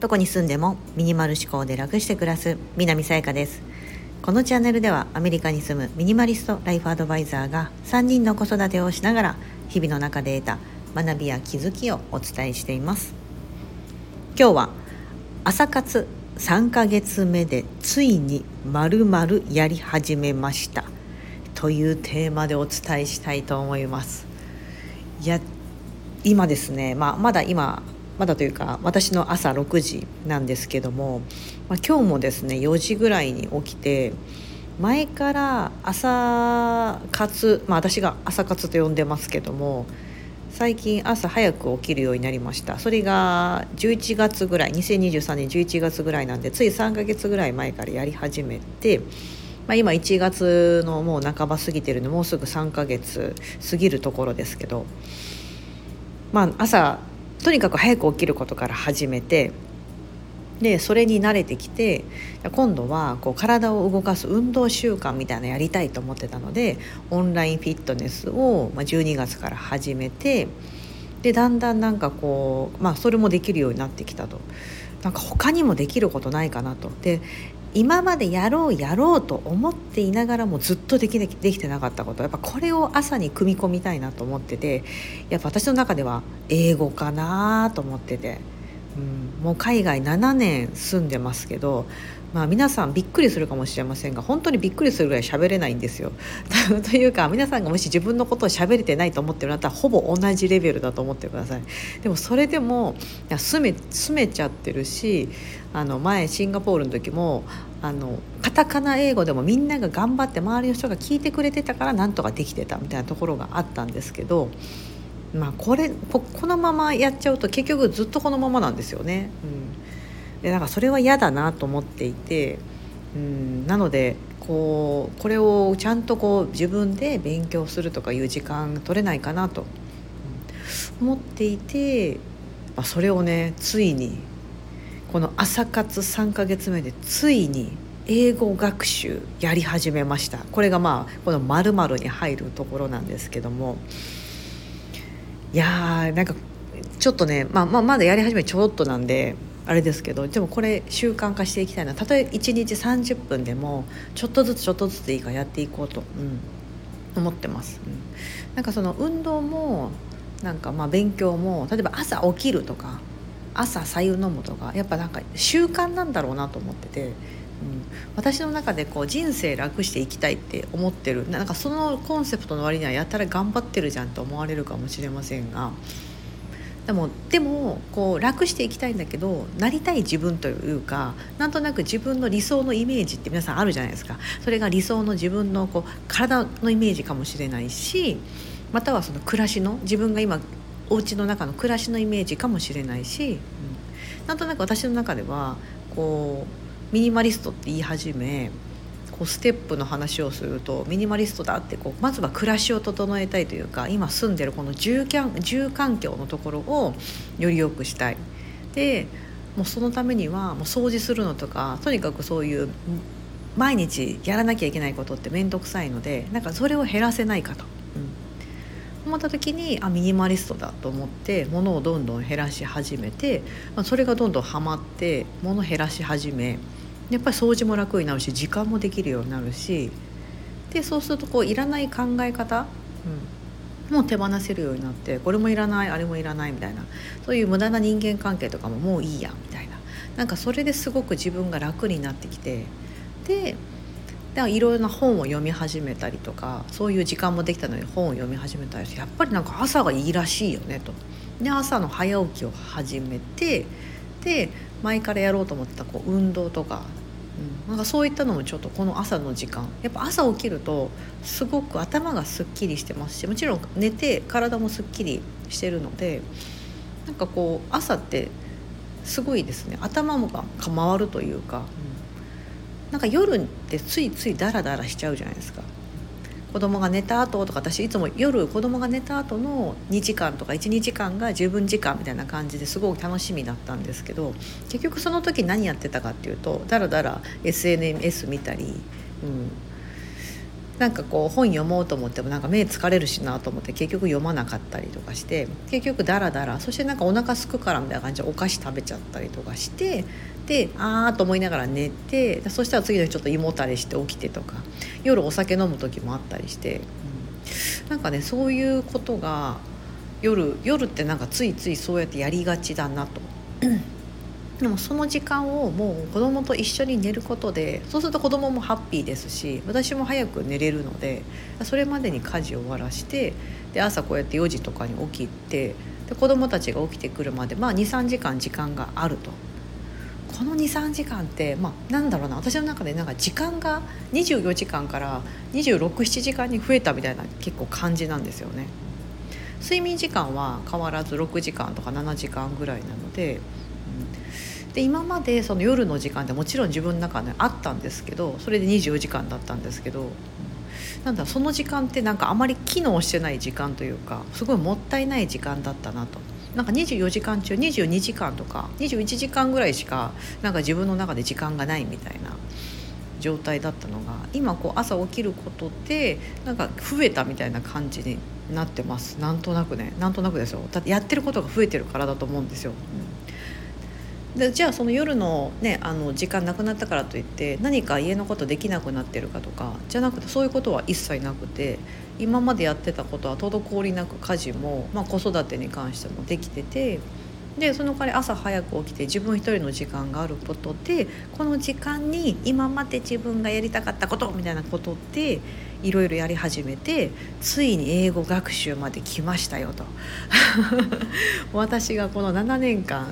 どこに住んでもミニマル思考で楽して暮らす南さやかです。このチャンネルではアメリカに住むミニマリストライフアドバイザーが3人の子育てをしながら日々の中で得た学びや気づきをお伝えしています。今日は朝活3ヶ月目でついにまるまるやり始めました。というテーマでお伝えしたいと思います。いや今ですね、まあ、まだ今まだというか私の朝6時なんですけども、まあ、今日もですね4時ぐらいに起きて前から朝活、まあ、私が朝活と呼んでますけども最近朝早く起きるようになりました。それが11月ぐらい2023年11月ぐらいなんでつい3ヶ月ぐらい前からやり始めて、まあ、今1月のもう半ば過ぎてるのもうすぐ3ヶ月過ぎるところですけどまあ朝とにかく早く起きることから始めてでそれに慣れてきて今度はこう体を動かす運動習慣みたいなのやりたいと思ってたのでオンラインフィットネスを12月から始めてでだんだんなんかこうまあそれもできるようになってきたと。なんか他にもできることないかなと。で今までやろうやろうと思っていながらもずっとできできてなかったことやっぱこれを朝に組み込みたいなと思っててやっぱ私の中では英語かなと思ってて、うん、もう海外7年住んでますけどまあ、皆さんびっくりするかもしれませんが本当にびっくりするぐらい喋れないんですよ。というか皆さんがもし自分のことを喋れてないと思ってるんだったらほぼ同じレベルだと思ってください。でもそれでもいや住め住めちゃってるしあの前シンガポールの時もあのカタカナ英語でもみんなが頑張って周りの人が聞いてくれてたからなんとかできてたみたいなところがあったんですけど。まあ、これこのままやっちゃうと結局ずっとこのままなんですよね。うんでなんかそれは嫌だなと思っていてうんなのでこうこれをちゃんとこう自分で勉強するとかいう時間取れないかなと思っていて、まあ、それをねついにこの朝活3ヶ月目でついに英語学習やり始めました。これがまあこの〇〇に入るところなんですけども。いやーなんかちょっとね、まあ、まあまだやり始めちょろっとなんであれですけどでもこれ習慣化していきたいな。たとえ1日30分でもちょっとずつちょっとずつでいいからやっていこうと、うん、思ってます、うん、なんかその運動もなんかまあ勉強も例えば朝起きるとか朝白湯飲むとかやっぱなんか習慣なんだろうなと思ってて、うん、私の中でこう人生楽していきたいって思ってる。なんかそのコンセプトの割にはやたら頑張ってるじゃんと思われるかもしれませんが。でもでもこう楽していきたいんだけどなりたい自分というかなんとなく自分の理想のイメージって皆さんあるじゃないですか。それが理想の自分のこう体のイメージかもしれないしまたはその暮らしの自分が今お家の中の暮らしのイメージかもしれないし、うん、なんとなく私の中ではこうミニマリストって言い始めこうステップの話をするとミニマリストだってこうまずは暮らしを整えたいというか今住んでるこの住住環境のところをより良くしたい。でもうそのためにはもう掃除するのとかとにかくそういう毎日やらなきゃいけないことって面倒くさいのでなんかそれを減らせないかと、思った時にあミニマリストだと思って物をどんどん減らし始めて、ま、それがどんどんハマって物減らし始めやっぱり掃除も楽になるし時間もできるようになるしでそうするとこういらない考え方、うん、もう手放せるようになってこれもいらないあれもいらないみたいなそういう無駄な人間関係とかももういいやみたいな。なんかそれですごく自分が楽になってきてでいろいろな本を読み始めたりとかそういう時間もできたので本を読み始めたりしてやっぱりなんか朝がいいらしいよねと。で朝の早起きを始めてで前からやろうと思ってたこう運動とかうん、なんかそういったのもちょっとこの朝の時間。やっぱ朝起きるとすごく頭がすっきりしてますしもちろん寝て体もすっきりしてるのでなんかこう朝ってすごいですね。頭が回るというか、なんか夜ってついついダラダラしちゃうじゃないですか。子供が寝た後とか私いつも夜子供が寝た後の2時間とか12時間が十分時間みたいな感じですごく楽しみだったんですけど結局その時何やってたかっていうとダラダラ SNS 見たり、うん、なんかこう本読もうと思ってもなんか目疲れるしなと思って結局読まなかったりとかして結局ダラダラそしてなんかお腹すくからみたいな感じでお菓子食べちゃったりとかしてでああと思いながら寝てそしたら次の日ちょっと胃もたれして起きてとか夜お酒飲む時もあったりして、うん、なんかねそういうことが夜夜ってなんかついついそうやってやりがちだなと。でもその時間をもう子供と一緒に寝ることでそうすると子供もハッピーですし私も早く寝れるのでそれまでに家事を終わらしてで朝こうやって4時とかに起きてで子供たちが起きてくるまで、まあ、23時間時間があると。この23時間って、まあ、なんだろうな私の中でなんか時間が24時間から267時間に増えたみたいな結構感じなんですよね。睡眠時間は変わらず6時間とか7時間ぐらいなのでで今までその夜の時間ってもちろん自分の中であったんですけどそれで24時間だったんですけどなんだその時間ってなんかあまり機能してない時間というかすごいもったいない時間だったなと。なんか24時間中22時間とか21時間ぐらいしかなんか自分の中で時間がないみたいな状態だったのが今こう朝起きることでなんか増えたみたいな感じになってますなんとなくねなんとなくですよだってやってることが増えてるからだと思うんですよ。うんでじゃあその夜の,、ね、あの時間なくなったからといって何か家のことできなくなってるかとかじゃなくてそういうことは一切なくて今までやってたことは滞りなく家事も、まあ、子育てに関してもできててでその代わり朝早く起きて自分一人の時間があることでこの時間に今まで自分がやりたかったことみたいなことっていろいろやり始めてついに英語学習まで来ましたよと。私がこの7年間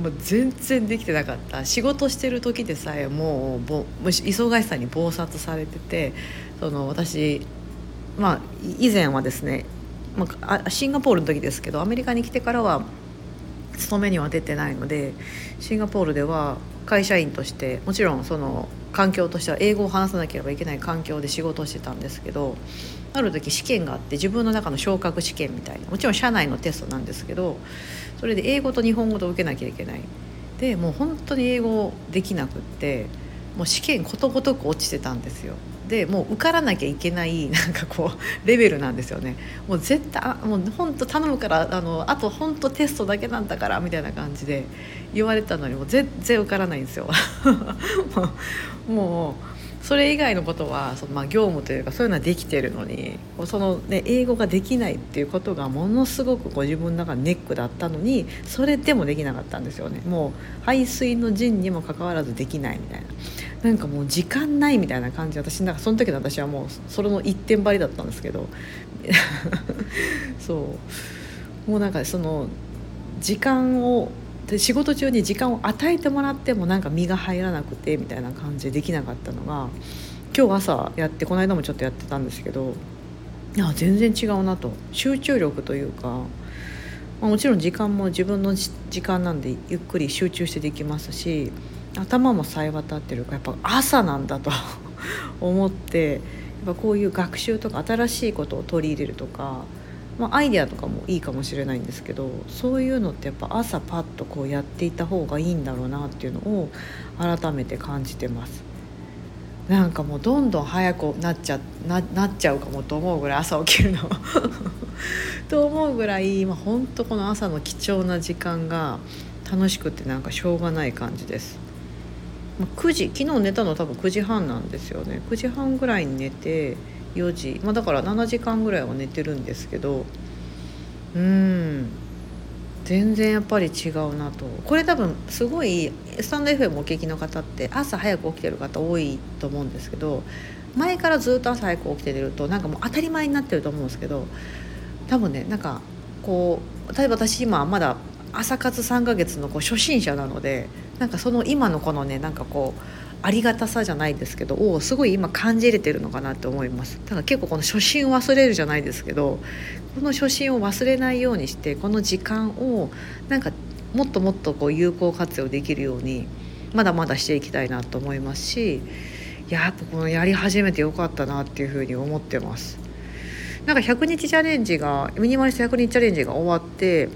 もう全然できてなかった。仕事してる時でさえもう忙しさに忙殺されててその私まあ以前はですね、まあ、シンガポールの時ですけどアメリカに来てからは勤めには出てないのでシンガポールでは会社員としてもちろんその環境としては英語を話さなければいけない環境で仕事をしてたんですけどある時試験があって自分の中の昇格試験みたいなもちろん社内のテストなんですけどそれで英語と日本語と受けなきゃいけない。でもう本当に英語できなくってもう試験ことごとく落ちてたんですよ。でもう受からなきゃいけない なんかこうレベルなんですよね。もう絶対もう本当頼むからあのあと本当テストだけなんだからみたいな感じで言われたのにもう全然受からないんですよ。もうそれ以外のことはそのまあ業務というかそういうのはできてるのにその、ね、英語ができないっていうことがものすごくご自分の中のネックだったのにそれでもできなかったんですよね。もう排水の陣にもかかわらずできないみたいな。なんかもう時間ないみたいな感じ私なんかその時の私はもうそれの一点張りだったんですけど。そう。もうなんかその時間をで仕事中に時間を与えてもらってもなんか身が入らなくてみたいな感じでできなかったのが今日朝やってこの間もちょっとやってたんですけどいや全然違うなと。集中力というか、まあ、もちろん時間も自分の時間なんでゆっくり集中してできますし頭もさえ渡ってるからやっぱ朝なんだと 思ってやっぱこういう学習とか新しいことを取り入れるとかまあ、アイデアとかもいいかもしれないんですけどそういうのってやっぱ朝パッとこうやっていた方がいいんだろうなっていうのを改めて感じてます。なんかもうどんどん早くなっちゃななっちゃうかもと思うぐらい朝起きるのと思うぐらい今ほんとこの朝の貴重な時間が楽しくてなんかしょうがない感じです。9時昨日寝たの多分9時半なんですよね。9時半ぐらいに寝て4時、まあ、だから7時間ぐらいは寝てるんですけどうん。全然やっぱり違うなと。これ多分すごいスタンド FM お聞きの方って朝早く起きてる方多いと思うんですけど前からずっと朝早く起きてるとなんかもう当たり前になってると思うんですけど多分ねなんかこう例えば私今まだ朝活3ヶ月のこう初心者なのでなんかその今のこのねなんかこうありがたさじゃないですけどをすごい今感じれてるのかなと思います。だから結構この初心を忘れるじゃないですけどこの初心を忘れないようにしてこの時間をなんかもっともっとこう有効活用できるようにまだまだしていきたいなと思いますしやっぱこのやり始めてよかったなっていうふうに思ってます。なんか100日チャレンジがミニマリスト100日チャレンジが終わって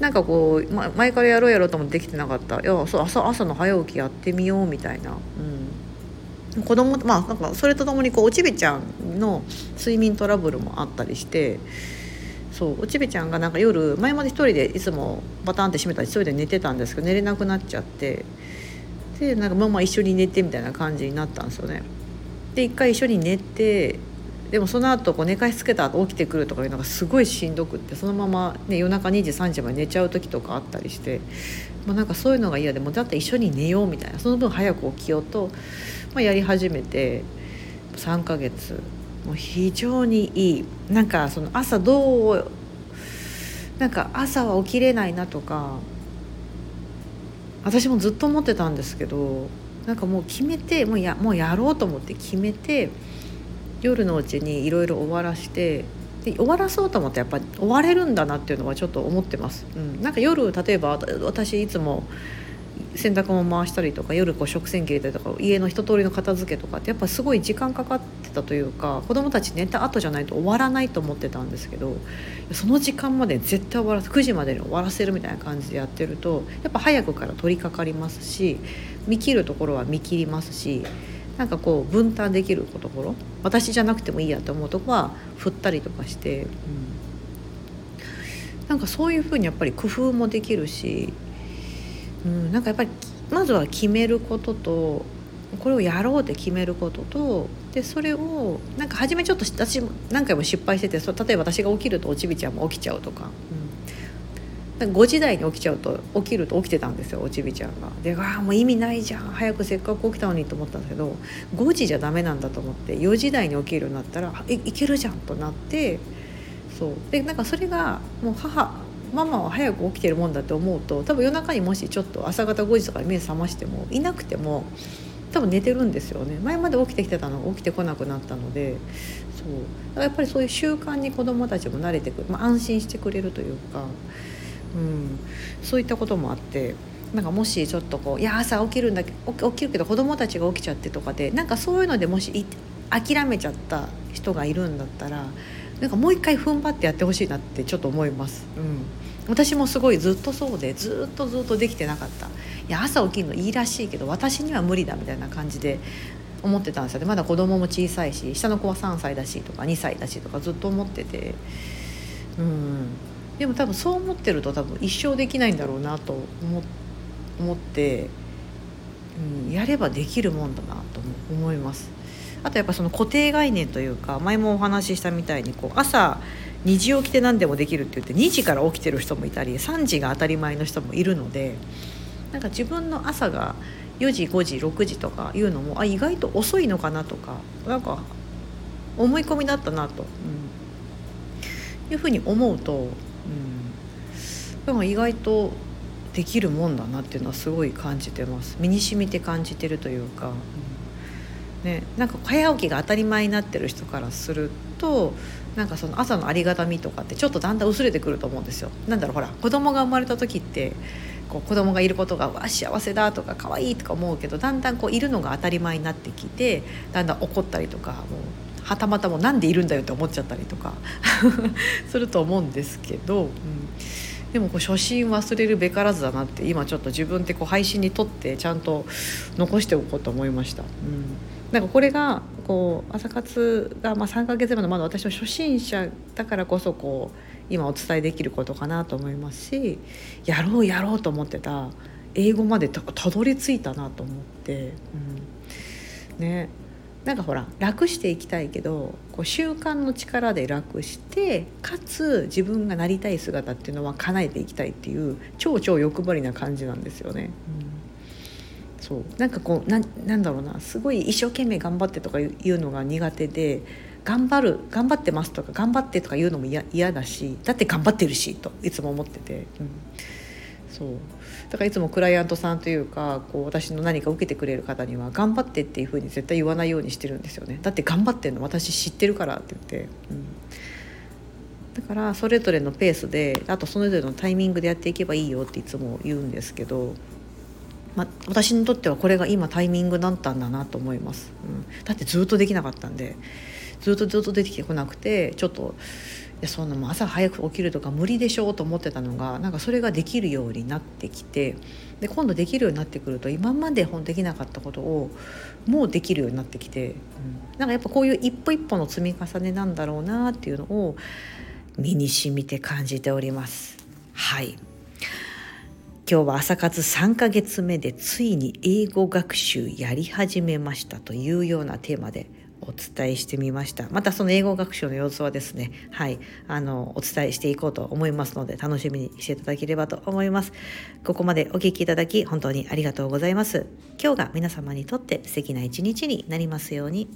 なんかこう、ま、前からやろうやろうともできてなかった。いやそう朝朝の早起きやってみようみたいな、うん、子供まあなんかそれとともにこうおちびちゃんの睡眠トラブルもあったりしてそうおちびちゃんがなんか夜前まで一人でいつもバタンって閉めたら一人で寝てたんですけど寝れなくなっちゃってでなんかママ一緒に寝てみたいな感じになったんですよね。で一回一緒に寝てでもその後こう寝かしつけた後起きてくるとかいうのがすごいしんどくってそのまま、ね、夜中2時3時まで寝ちゃう時とかあったりして、まあ、なんかそういうのが嫌でもだって一緒に寝ようみたいなその分早く起きようと、まあ、やり始めて3ヶ月もう非常にいいなんかその朝どうなんか朝は起きれないなとか私もずっと思ってたんですけどなんかもう決めてもうやもうやろうと思って決めて。夜のうちにいろいろ終わらしてで終わらそうと思ってやっぱり終われるんだなっていうのはちょっと思ってます。うん、なんか夜例えば私いつも洗濯も回したりとか夜こう食洗機入れたりとか家の一通りの片付けとかってやっぱすごい時間かかってたというか子供たち寝た後じゃないと終わらないと思ってたんですけどその時間まで絶対終わらせ9時までに終わらせるみたいな感じでやってるとやっぱ早くから取り掛かりますし見切るところは見切りますしなんかこう分担できるところ私じゃなくてもいいやと思うとこは振ったりとかして、うん、なんかそういうふうにやっぱり工夫もできるし、うん、なんかやっぱりまずは決めることとこれをやろうって決めることとでそれをなんか初めちょっと私何回も失敗しててそ例えば私が起きるとおちびちゃんも起きちゃうとか、う5時台に起きちゃうと起きると起きてたんですよおちびちゃんが。でああもう意味ないじゃん早くせっかく起きたのにと思ったんだけど5時じゃダメなんだと思って4時台に起きるようになったらいいけるじゃんとなってそうでなんかそれがもう母ママは早く起きてるもんだって思うと多分夜中にもしちょっと朝方5時とかに目覚ましてもいなくても多分寝てるんですよね前まで起きてきてたのが起きてこなくなったのでそうやっぱりそういう習慣に子どもたちも慣れてくる、まあ、安心してくれるというか。うん、そういったこともあってなんかもしちょっとこういや朝起きるんだけ起きるけど子供たちが起きちゃってとかでなんかそういうのでもし諦めちゃった人がいるんだったらなんかもう一回踏ん張ってやってほしいなってちょっと思います。うん。私もすごいずっとそうでずっとずっとできてなかった。いや朝起きるのいいらしいけど私には無理だみたいな感じで思ってたんですよまだ子供も小さいし下の子は3歳だしとか2歳だしとかずっと思ってて。うん。でも多分そう思ってると多分一生できないんだろうなと思って、うん、やればできるもんだなと思います。あとやっぱその固定概念というか前もお話ししたみたいにこう朝2時起きて何でもできるって言って2時から起きてる人もいたり3時が当たり前の人もいるのでなんか自分の朝が4時5時6時とかいうのもあ意外と遅いのかなとかなんか思い込みだったなと、うん、いうふうに思うとでも意外とできるもんだなっていうのはすごい感じてます。身に染みて感じてるというか、うん、ね、なんか早起きが当たり前になってる人からするとなんかその朝のありがたみとかってちょっとだんだん薄れてくると思うんですよ。なんだろうほら子供が生まれた時ってこう子供がいることがわ幸せだとか可愛いとか思うけどだんだんこういるのが当たり前になってきてだんだん怒ったりとかもうはたまたもなんでいるんだよって思っちゃったりとか。すると思うんですけど、うん、でもこう初心忘れるべからずだなって今ちょっと自分ってこう配信にとってちゃんと残しておこうと思いました。うん。なんかこれがこう朝活がまあ3ヶ月目のまだ私の初心者だからこそこう今お伝えできることかなと思いますしやろうやろうと思ってた英語までたどり着いたなと思って、うん、ね。なんかほら楽していきたいけどこう習慣の力で楽してかつ自分がなりたい姿っていうのは叶えていきたいっていう超超欲張りな感じなんですよね。うん、そう。なんかこうななんだろうな。すごい一生懸命頑張ってとかいうのが苦手で頑張る頑張ってますとか頑張ってとか言うのも嫌だしだって頑張ってるしといつも思ってて。うん。そう。だからいつもクライアントさんというかこう私の何か受けてくれる方には頑張ってっていうふうに絶対言わないようにしてるんですよね。だって頑張ってんの私知ってるからって言って、うん、だからそれぞれのペースであとそれぞれのタイミングでやっていけばいいよっていつも言うんですけど、ま私にとってはこれが今タイミングだったんだなと思います、うん、だってずっとできなかったんでずっとずっと出てきてこなくてちょっとそんなもう朝早く起きるとか無理でしょうと思ってたのがなんかそれができるようになってきてで今度できるようになってくると今まで本できなかったことをもうできるようになってきて、うん、なんかやっぱこういう一歩一歩の積み重ねなんだろうなっていうのを身にしみて感じております。はい今日は朝活3ヶ月目でついに英語学習やり始めましたというようなテーマでお伝えしてみました。またその英語学習の様子はですねはいあのお伝えしていこうと思いますので楽しみにしていただければと思います。ここまでお聴きいただき本当にありがとうございます。今日が皆様にとって素敵な一日になりますように。